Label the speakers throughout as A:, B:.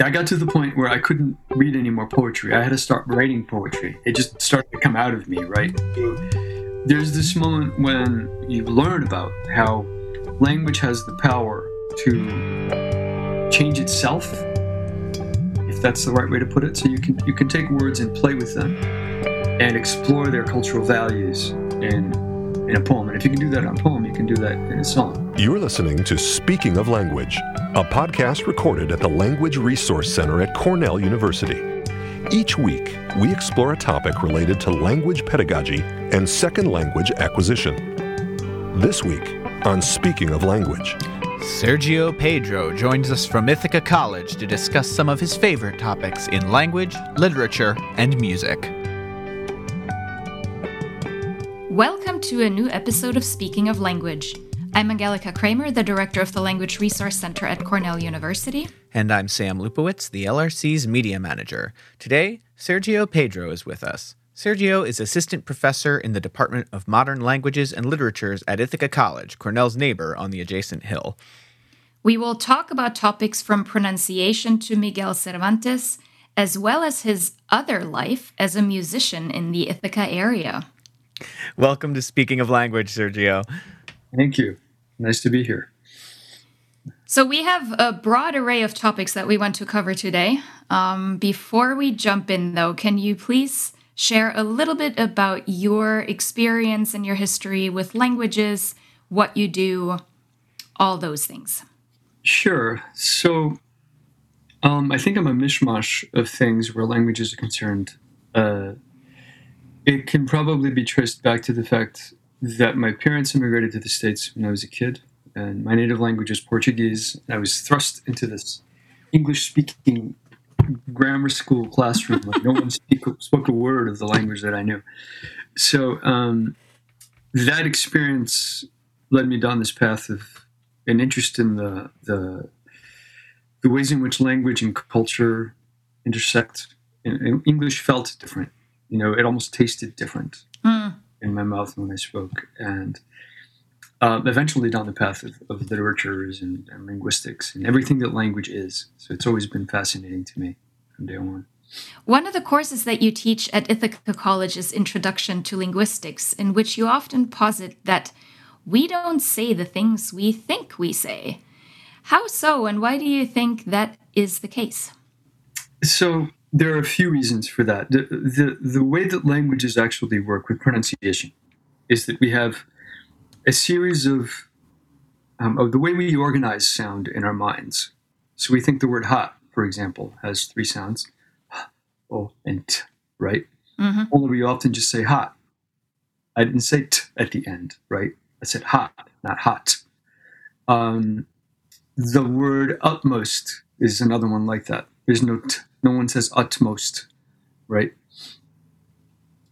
A: I got to the point where I couldn't read any more poetry. I had to start writing poetry. It just started to come out of me, right? There's this moment when you learn about how language has the power to change itself, if that's the right way to put it. So you can you can take words and play with them and explore their cultural values in in a poem. And if you can do that in a poem, you can do that in a song.
B: You're listening to Speaking of Language, a podcast recorded at the Language Resource Center at Cornell University. Each week, we explore a topic related to language pedagogy and second language acquisition. This week, on Speaking of Language,
C: Sergio Pedro joins us from Ithaca College to discuss some of his favorite topics in language, literature, and music.
D: Welcome to a new episode of Speaking of Language. I'm Angelika Kraemer, the director of the Language Resource Center at Cornell University.
C: And I'm Sam Lupowitz, the LRC's media manager. Today, Sergio Pedro is with us. Sergio is assistant professor in the Department of Modern Languages and Literatures at Ithaca College, Cornell's neighbor on the adjacent hill.
D: We will talk about topics from pronunciation to Miguel Cervantes, as well as his other life as a musician in the Ithaca area.
C: Welcome to Speaking of Language, Sergio.
A: Thank you. Nice to be here.
D: So, we have a broad array of topics that we want to cover today. Um, before we jump in, though, can you please share a little bit about your experience and your history with languages, what you do, all those things?
A: Sure. So, um, I think I'm a mishmash of things where languages are concerned. Uh, it can probably be traced back to the fact that my parents immigrated to the States when I was a kid, and my native language is Portuguese. I was thrust into this English speaking grammar school classroom. Like no one speak, spoke a word of the language that I knew. So um, that experience led me down this path of an interest in the, the, the ways in which language and culture intersect. And, and English felt different you know, it almost tasted different mm. in my mouth when I spoke. And uh, eventually down the path of, of literatures and, and, linguistics and everything that language is. So it's always been fascinating to me from day one.
D: One of the courses that you teach at Ithaca College is Introduction to Linguistics, in which you often posit that we don't say the things we think we say. How so, and why do you think that is the case?
A: So, there are a few reasons for that. The, the, the way that languages actually work with pronunciation is that we have a series of, um, of the way we organize sound in our minds. So we think the word hot, for example, has three sounds, oh and t, right? Mm-hmm. Only we often just say hot. I didn't say t at the end, right? I said hot, not hot. Um, the word utmost is another one like that. There's no t no one says utmost, right?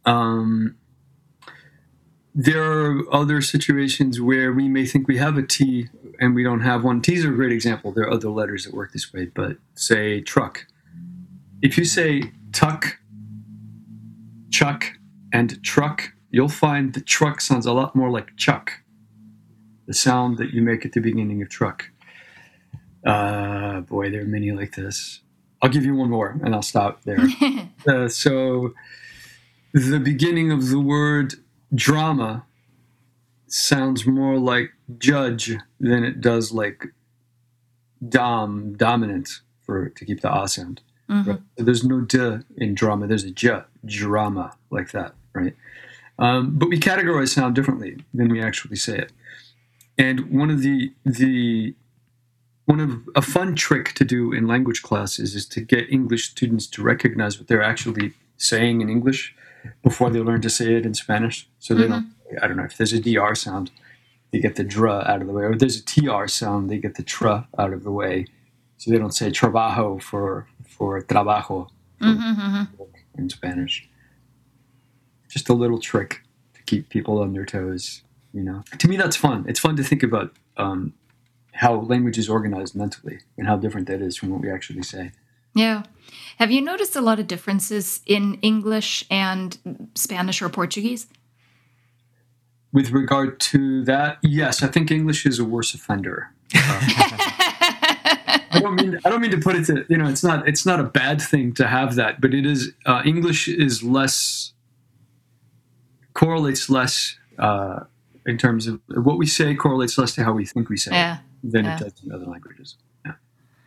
A: Um, there are other situations where we may think we have a T and we don't have one. T's are a great example. There are other letters that work this way, but say truck. If you say tuck, chuck, and truck, you'll find the truck sounds a lot more like chuck, the sound that you make at the beginning of truck. Uh, boy, there are many like this. I'll give you one more and I'll stop there. uh, so, the beginning of the word drama sounds more like judge than it does like dom, dominant, for to keep the ah sound. Mm-hmm. Right? So there's no d in drama. There's a j, drama, like that, right? Um, but we categorize sound differently than we actually say it. And one of the the one of a fun trick to do in language classes is to get English students to recognize what they're actually saying in English before they learn to say it in Spanish. So they mm-hmm. don't. I don't know if there's a dr sound, they get the dr out of the way, or if there's a tr sound, they get the tr out of the way. So they don't say trabajo for for trabajo for mm-hmm, mm-hmm. in Spanish. Just a little trick to keep people on their toes. You know, to me that's fun. It's fun to think about um, how language is organized mentally and how different that is from what we actually say.
D: Yeah. Have you noticed a lot of differences in English and Spanish or Portuguese?
A: With regard to that, yes, I think English is a worse offender. I don't mean I don't mean to put it to you know it's not it's not a bad thing to have that, but it is uh, English is less correlates less uh, in terms of what we say correlates less to how we think we say
D: Yeah.
A: it than
D: yeah.
A: it does in other languages. Yeah.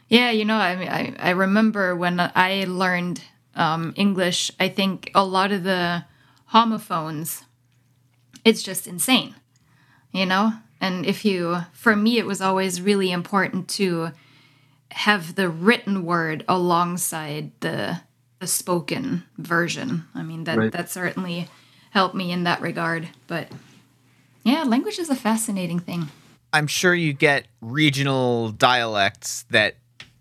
D: Yeah, you know, I, I I remember when I learned um, English. I think a lot of the homophones, it's just insane, you know. And if you, for me, it was always really important to have the written word alongside the the spoken version. I mean, that
A: Right.
D: that certainly helped me in that regard. But yeah, language is a fascinating thing.
C: I'm sure you get regional dialects that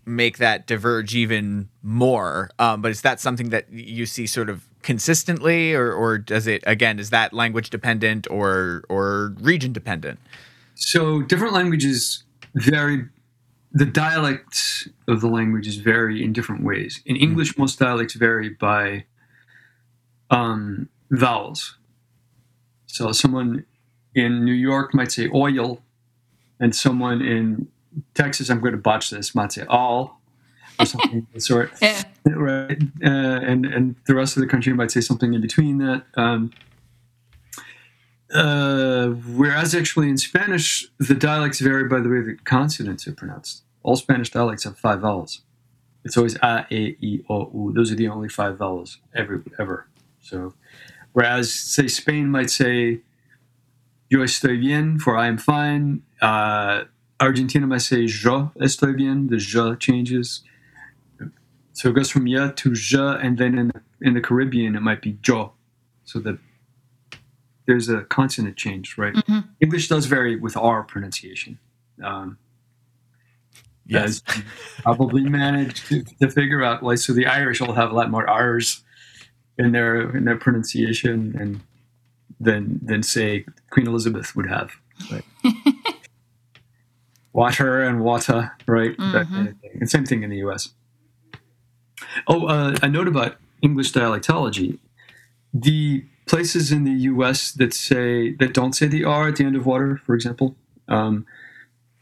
C: make that diverge even more. Um, but is that something that you see sort of consistently, or, or does it again is that language dependent or or region dependent?
A: So different languages vary. The dialects of the languages vary in different ways. In English, most dialects vary by um, vowels. So someone in New York might say oil, and someone in Texas, I'm going to botch this, might say all, or something of the sort.
D: Yeah.
A: Right. Uh, and and the rest of the country might say something in between that. Um, uh, whereas actually in Spanish, the dialects vary by the way the consonants are pronounced. All Spanish dialects have five vowels. It's always a, e, i, o, u. Those are the only five vowels ever. ever. So, whereas say Spain might say "yo estoy bien" for "I am fine." Uh, Argentina might say "yo estoy bien." The "je" changes. So it goes from "ya" to "je," and then in the, in the Caribbean it might be "jo." So the there's a consonant change, right? English does vary with R pronunciation. Um, as you probably managed to, to figure out. Like, so the Irish will have a lot more R's in their in their pronunciation, and than than say Queen Elizabeth would have. Right? Water and water, right? That kind of thing. And same thing in the U.S. Oh, uh, a note about English dialectology: the places in the U.S. that say that don't say the R at the end of water, for example, um,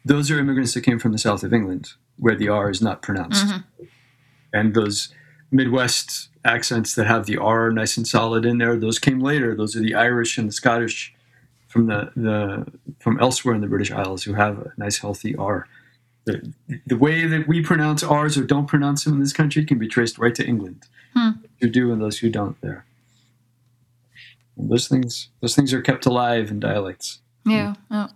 A: those are immigrants that came from the south of England, where the R is not pronounced, and those Midwest accents that have the R nice and solid in there, those came later. Those are the Irish and the Scottish from the, the from elsewhere in the British Isles who have a nice healthy R. The, the way that we pronounce R's or don't pronounce them in this country can be traced right to England. Hmm. Who do and those who don't there. And those things those things are kept alive in dialects.
D: Yeah. Oh.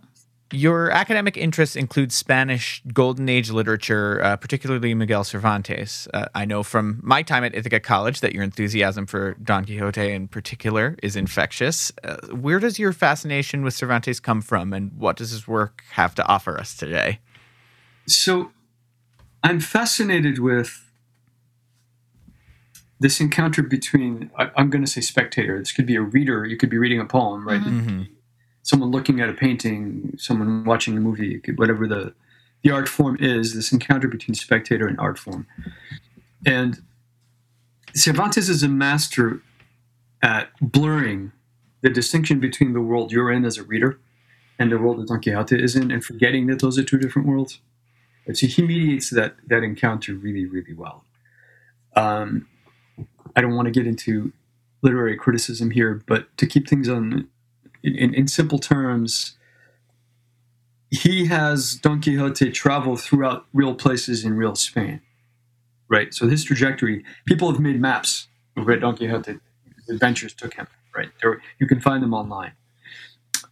C: Your academic interests include Spanish Golden Age literature, uh, particularly Miguel Cervantes. Uh, I know from my time at Ithaca College that your enthusiasm for Don Quixote in particular is infectious. Uh, where does your fascination with Cervantes come from, and what does his work have to offer us today?
A: So I'm fascinated with this encounter between I, I'm going to say spectator. This could be a reader. You could be reading a poem, right? Someone looking at a painting, someone watching a movie, whatever the the art form is. This encounter between spectator and art form, and Cervantes is a master at blurring the distinction between the world you're in as a reader and the world that Don Quixote is in, and forgetting that those are two different worlds. And so he mediates that that encounter really, really well. Um, I don't want to get into literary criticism here, but to keep things on in, in, in simple terms, he has Don Quixote travel throughout real places in real Spain, right? So his trajectory, people have made maps of where Don Quixote's adventures took him, right? There, you can find them online.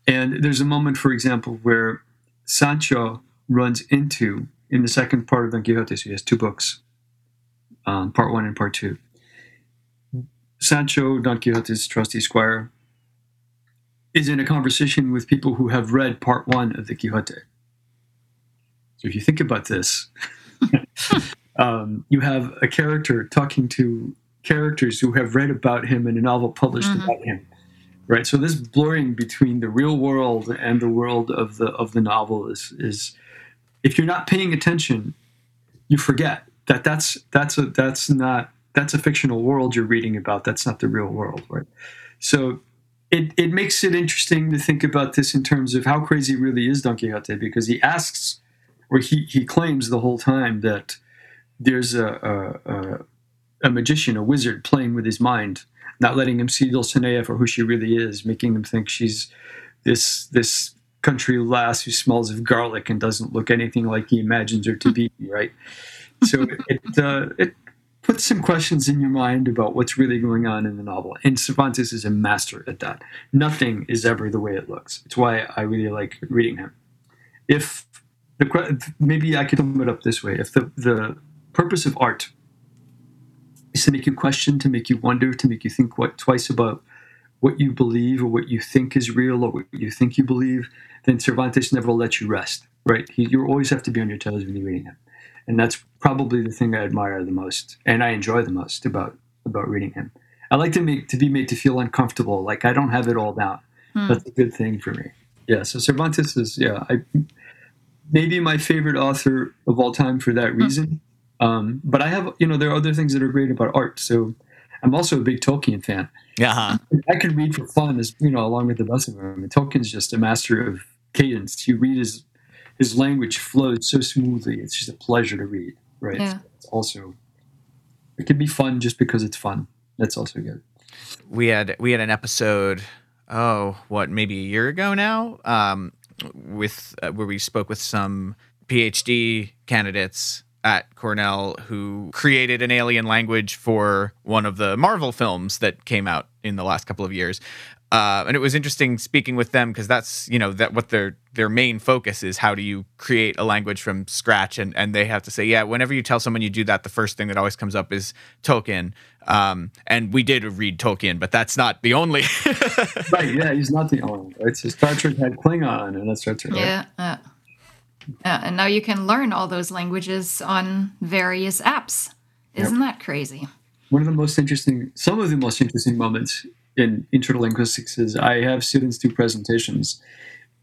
A: And there's a moment, for example, where Sancho runs into in the second part of Don Quixote. So he has two books, um, part one and part two. Sancho, Don Quixote's trusty squire, is in a conversation with people who have read part one of the Quixote. So if you think about this, um, you have a character talking to characters who have read about him in a novel published about him right? So this blurring between the real world and the world of the of the novel is is if you're not paying attention you forget that that's that's a that's not that's a fictional world you're reading about. That's not the real world right? So it, it makes it interesting to think about this in terms of how crazy really is Don Quixote because he asks or he, he claims the whole time that there's a, a, a, a magician, a wizard playing with his mind, not letting him see Dulcinea for who she really is, making him think she's this this country lass who smells of garlic and doesn't look anything like he imagines her to be, right? So it uh, it puts some questions in your mind about what's really going on in the novel. And Cervantes is a master at that. Nothing is ever the way it looks. It's why I really like reading him. If the maybe I could sum it up this way: if the the purpose of art is to make you question, to make you wonder, to make you think what twice about what you believe or what you think is real or what you think you believe, then Cervantes never will let you rest. Right? He, you always have to be on your toes when you're reading him, and that's probably the thing I admire the most and I enjoy the most about about reading him. I like to make to be made to feel uncomfortable, like I don't have it all down. Hmm. That's a good thing for me. Yeah. So Cervantes is yeah, I maybe my favorite author of all time for that hmm. reason. Um, but I have you know there are other things that are great about art. So I'm also a big Tolkien fan.
C: Yeah. Uh-huh.
A: I can read for fun, as you know, along with the best of them. I mean, Tolkien's just a master of cadence. You read his his language flows so smoothly. It's just a pleasure to read right? Yeah. It's also it can be fun just because it's fun. That's also good.
C: We had we had an episode oh what maybe a year ago now um, with uh, where we spoke with some PhD candidates at Cornell who created an alien language for one of the Marvel films that came out in the last couple of years. Uh, and it was interesting speaking with them because that's you know that what their their main focus is how do you create a language from scratch? And and they have to say yeah whenever you tell someone you do that the first thing that always comes up is Tolkien. Um, and we did read Tolkien but that's not the only
A: right yeah he's not the only right so Star Trek had Klingon and that's Star Trek
D: yeah uh, yeah and now you can learn all those languages on various apps. Isn't yep. that crazy?
A: One of the most interesting some of the most interesting moments in intro to linguistics is I have students do presentations.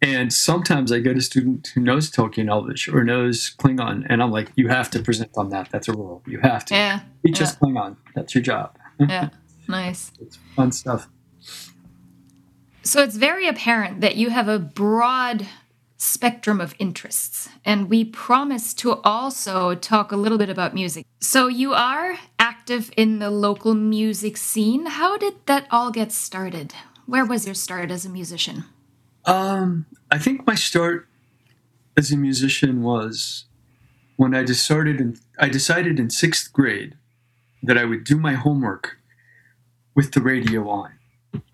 A: And sometimes I get a student who knows Tolkien Elvish or knows Klingon, and I'm like, you have to present on that. That's a rule. You have to.
D: Yeah.
A: Teach
D: yeah.
A: us Klingon. That's your job.
D: yeah. Nice.
A: It's fun stuff.
D: So it's very apparent that you have a broad spectrum of interests. And we promise to also talk a little bit about music. So you are active in the local music scene. How did that all get started? Where was your start as a musician?
A: Um, I think my start as a musician was when I decided in, I decided in sixth grade that I would do my homework with the radio on.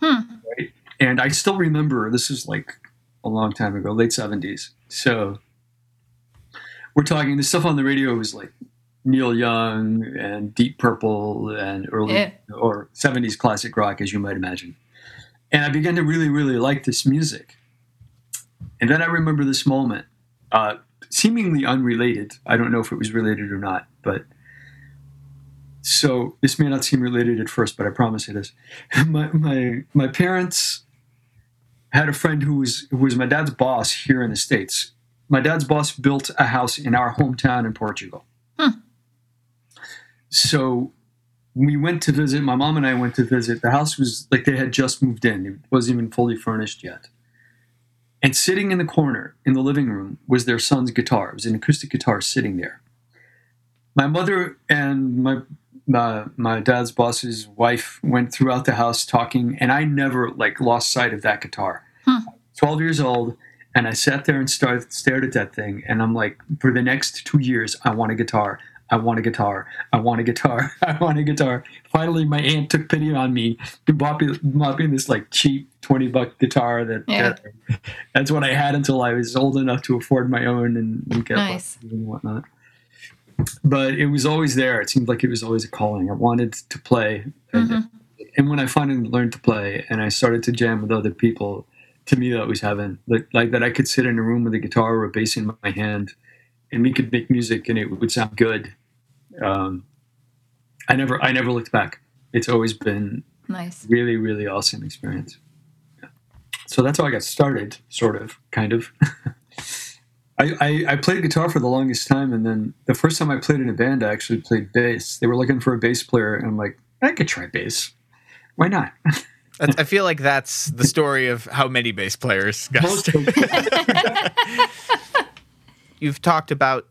A: Hmm. Right? And I still remember this is like a long time ago, late 70s. So we're talking, the stuff on the radio was like Neil Young and Deep Purple and early yeah. or 70s classic rock, as you might imagine. And I began to really, really like this music. And then I remember this moment, uh, seemingly unrelated. I don't know if it was related or not, but so this may not seem related at first, but I promise it is. my, my, my parents had a friend who was who was my dad's boss here in the states. My dad's boss built a house in our hometown in Portugal. Hmm. So we went to visit. My mom and I went to visit. The house was like they had just moved in. It wasn't even fully furnished yet. And sitting in the corner in the living room was their son's guitar. It was an acoustic guitar sitting there. My mother and my my, my dad's boss's wife went throughout the house talking, and I never like lost sight of that guitar. Hmm. Twelve years old, and I sat there and started stared at that thing, and I'm like, for the next two years, I want a guitar. I want a guitar. I want a guitar. I want a guitar. Finally, my aunt took pity on me and bought me, bought me this like cheap twenty buck guitar. That, yeah. that, that's what I had until I was old enough to afford my own and, and get nice. and whatnot but it was always there. It seemed like it was always a calling. I wanted to play. Mm-hmm. And, when I finally learned to play and I started to jam with other people, to me that was heaven. Like, like that I could sit in a room with a guitar or a bass in my hand and we could make music and it would sound good. Um, I never I never looked back. It's always been
D: nice.
A: Really, really awesome experience. Yeah. So that's how I got started, sort of, kind of. I, I, I, played guitar for the longest time, and then the first time I played in a band, I actually played bass. They were looking for a bass player, and I'm like, I could try bass. Why not?
C: I feel like that's the story of how many bass players got you've talked about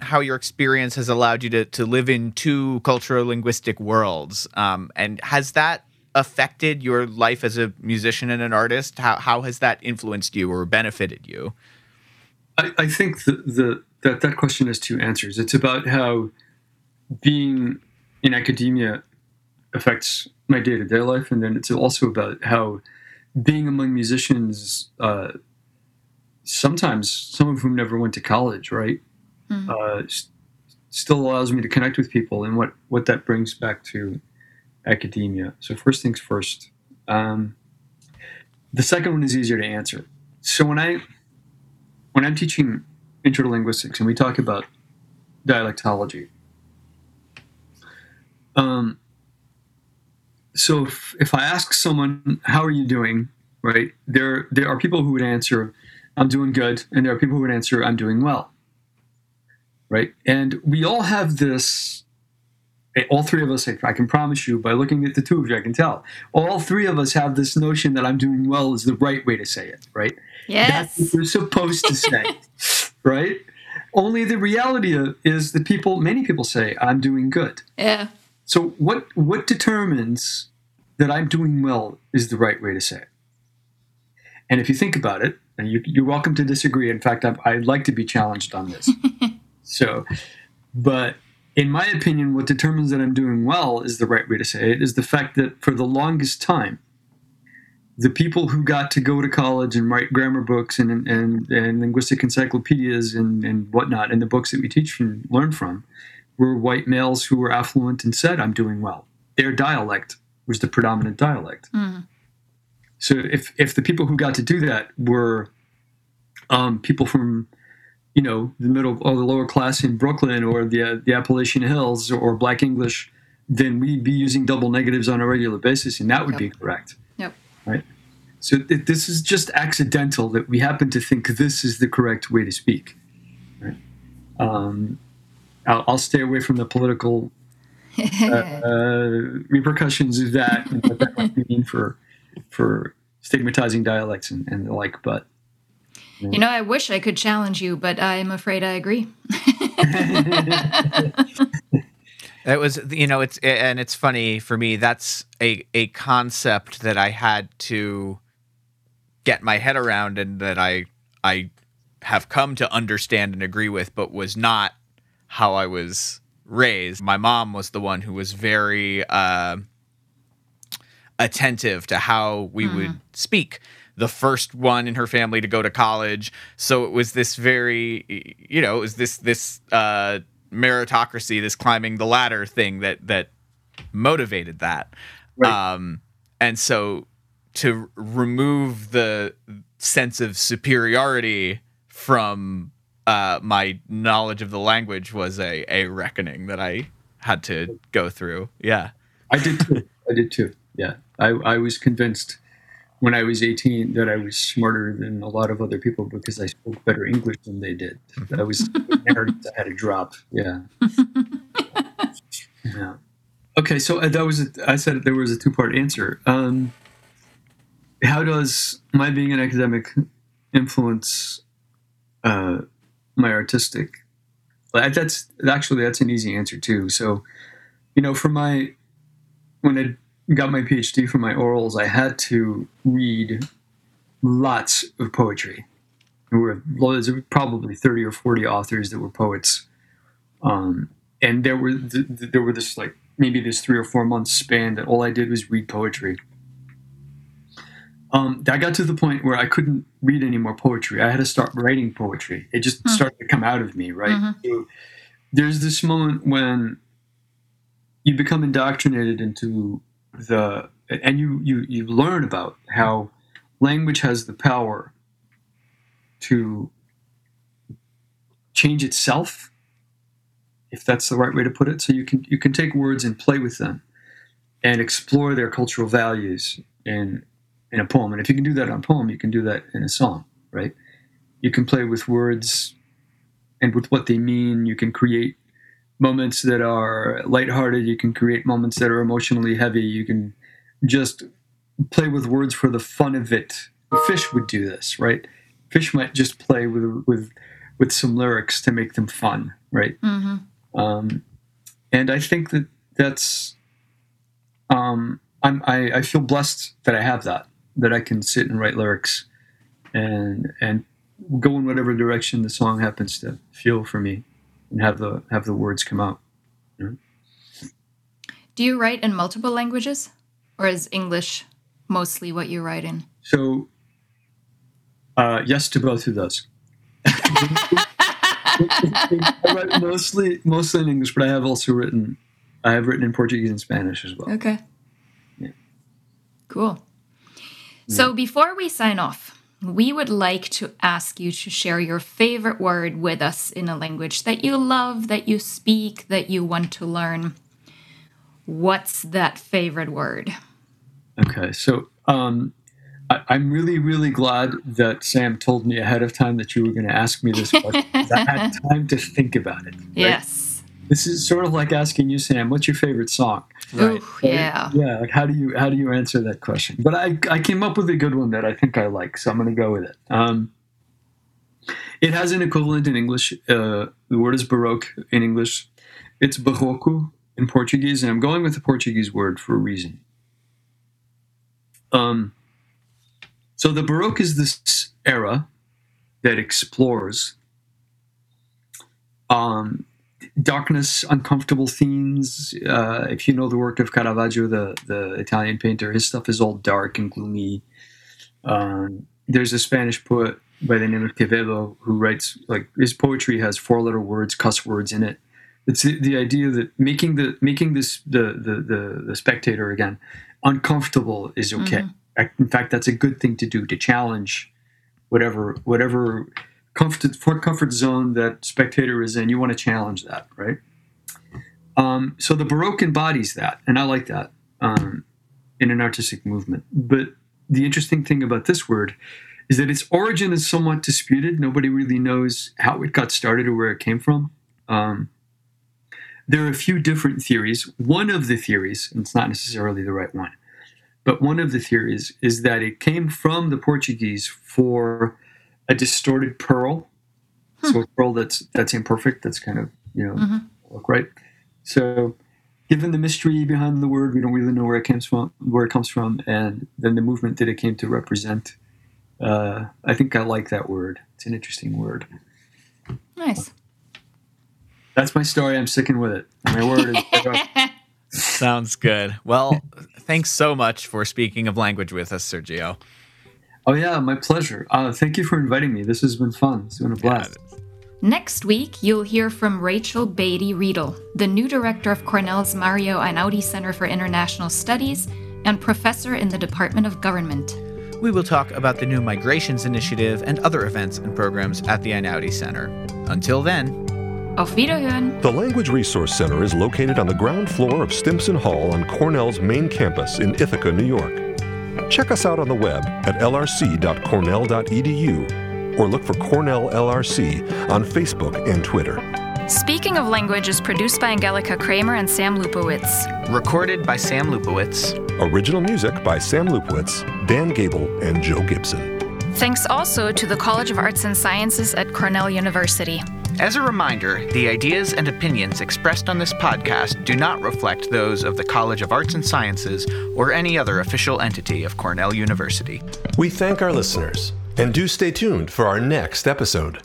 C: how your experience has allowed you to to live in two cultural linguistic worlds, um, and has that affected your life as a musician and an artist? How how has that influenced you or benefited you?
A: I, I think the, the that that question has two answers. It's about how being in academia affects my day to day life, and then it's also about how being among musicians, uh, sometimes some of whom never went to college, right, mm-hmm. uh, st- still allows me to connect with people, and what what that brings back to academia. So first things first. Um, the second one is easier to answer. So when I when I'm teaching interlinguistics and we talk about dialectology, um, so if, if I ask someone, "How are you doing?" Right there, there are people who would answer, "I'm doing good," and there are people who would answer, "I'm doing well." Right, and we all have this. Eh, all three of us, I can promise you, by looking at the two of you, I can tell. All three of us have this notion that I'm doing well is the right way to say it, right?
D: Yes.
A: That's what you're supposed to say, right? Only the reality is that people, many people say, I'm doing good.
D: Yeah.
A: So what what determines that I'm doing well is the right way to say it? And if you think about it, and you, are welcome to disagree. In fact, I, I'd like to be challenged on this. so, but in my opinion, what determines that I'm doing well is the right way to say it is the fact that for the longest time, the people who got to go to college and write grammar books and, and, and linguistic encyclopedias and, and whatnot, and the books that we teach and learn from, were white males who were affluent and said, I'm doing well. Their dialect was the predominant dialect. Mm. So if, if the people who got to do that were um, people from, you know, the middle or the lower class in Brooklyn or the, uh, the Appalachian Hills or Black English, then we'd be using double negatives on a regular basis, and that would yep. be correct. Right. So th- this is just accidental that we happen to think this is the correct way to speak. Right. Um, I'll, I'll stay away from the political uh, uh, repercussions of that and what that might mean for for stigmatizing dialects and, and the like. But
D: you know. you know, I wish I could challenge you, but I'm afraid I agree.
C: It was, you know, it's and it's funny for me. That's a a concept that I had to get my head around, and that I I have come to understand and agree with, but was not how I was raised. My mom was the one who was very uh, attentive to how we mm-hmm. would speak. The first one in her family to go to college, so it was this very, you know, it was this this uh, meritocracy, this climbing the ladder thing that that motivated that. Right. Um, and so to remove the sense of superiority from uh, my knowledge of the language was a, a reckoning that I had to go through. Yeah.
A: I did too. I did too. Yeah. I, I was convinced when I was 18 that I was smarter than a lot of other people because I spoke better English than they did. I was I had a drop. Yeah. yeah. Okay. So uh, that was, a, I said there was a two part answer. Um, how does my being an academic influence uh, my artistic that's actually that's an easy answer too so you know for my when i got my phd for my orals i had to read lots of poetry there were probably 30 or 40 authors that were poets um, and there were there were this like maybe this three or four months span that all i did was read poetry um, I got to the point where I couldn't read any more poetry. I had to start writing poetry. It just mm-hmm. started to come out of me, right? Mm-hmm. So there's this moment when you become indoctrinated into the, and you you you learn about how language has the power to change itself, if that's the right way to put it. So you can you can take words and play with them, and explore their cultural values and in a poem. And if you can do that on a poem, you can do that in a song, right? You can play with words and with what they mean. You can create moments that are lighthearted. You can create moments that are emotionally heavy. You can just play with words for the fun of it. Phish would do this, right? Phish might just play with with with some lyrics to make them fun, right?
D: Mm-hmm.
A: Um, and I think that that's um, I'm, I, I feel blessed that I have that that I can sit and write lyrics and and go in whatever direction the song happens to feel for me and have the have the words come out.
D: Do you write in multiple languages, or is English mostly what you write in?
A: So, uh, yes to both of those. I write mostly mostly in English, but I have also written I have written in Portuguese and Spanish as well.
D: Okay.
A: Yeah.
D: Cool. So before we sign off, we would like to ask you to share your favorite word with us in a language that you love, that you speak, that you want to learn. What's that favorite word?
A: Okay, so um, I, I'm really, really glad that Sam told me ahead of time that you were going to ask me this question. I had time to think about it. right?
D: Yes.
A: This is sort of like asking you, Sam, what's your favorite song?
C: Right.
D: Ooh, yeah.
A: Yeah, like how do you how do you answer that question? But I I came up with a good one that I think I like, so I'm going to go with it. Um, it has an equivalent in English. Uh, the word is baroque in English. It's barroco in Portuguese, and I'm going with the Portuguese word for a reason. Um, so the baroque is this era that explores um, darkness, uncomfortable themes. Uh, if you know the work of Caravaggio, the the Italian painter, his stuff is all dark and gloomy. Um, there's a Spanish poet by the name of Quevedo who writes like his poetry has four letter words, cuss words in it. It's the, the idea that making the making this the the the, the spectator again uncomfortable is okay. In fact, that's a good thing to do to challenge whatever whatever comfort for comfort zone that spectator is in. You want to challenge that, right? Um, so the Baroque embodies that, and I like that um, in an artistic movement. But the interesting thing about this word is that its origin is somewhat disputed. Nobody really knows how it got started or where it came from. Um, there are a few different theories. One of the theories, and it's not necessarily the right one, but one of the theories is that it came from the Portuguese for a distorted pearl. So a pearl that's that's imperfect, that's kind of you know look right. So given the mystery behind the word, we don't really know where it comes from, where it comes from, and then the movement that it came to represent. Uh, I think I like that word. It's an interesting word.
D: Nice.
A: That's my story. I'm sticking with it. My word is.
C: Sounds good. Well, thanks so much for speaking of language with us, Sergio.
A: Oh yeah, my pleasure. Uh, thank you for inviting me. This has been fun. It's been a blast.
D: Next week, you'll hear from Rachel Beatty Riedel, the new director of Cornell's Mario Einaudi Center for International Studies and professor in the Department of Government.
C: We will talk about the new Migrations Initiative and other events and programs at the Einaudi Center. Until then,
D: Auf Wiederhören!
B: The Language Resource Center is located on the ground floor of Stimson Hall on Cornell's main campus in Ithaca, New York. Check us out on the web at lrc.cornell.edu or look for Cornell LRC on Facebook and Twitter.
D: Speaking of Language is produced by Angelika Kraemer and Sam Lupowitz.
C: recorded by Sam Lupowitz.
B: Original music by Sam Lupowitz, Dan Gable, and Joe Gibson.
D: Thanks also to the College of Arts and Sciences at Cornell University.
C: As a reminder, the ideas and opinions expressed on this podcast do not reflect those of the College of Arts and Sciences or any other official entity of Cornell University.
B: We thank our listeners and do stay tuned for our next episode.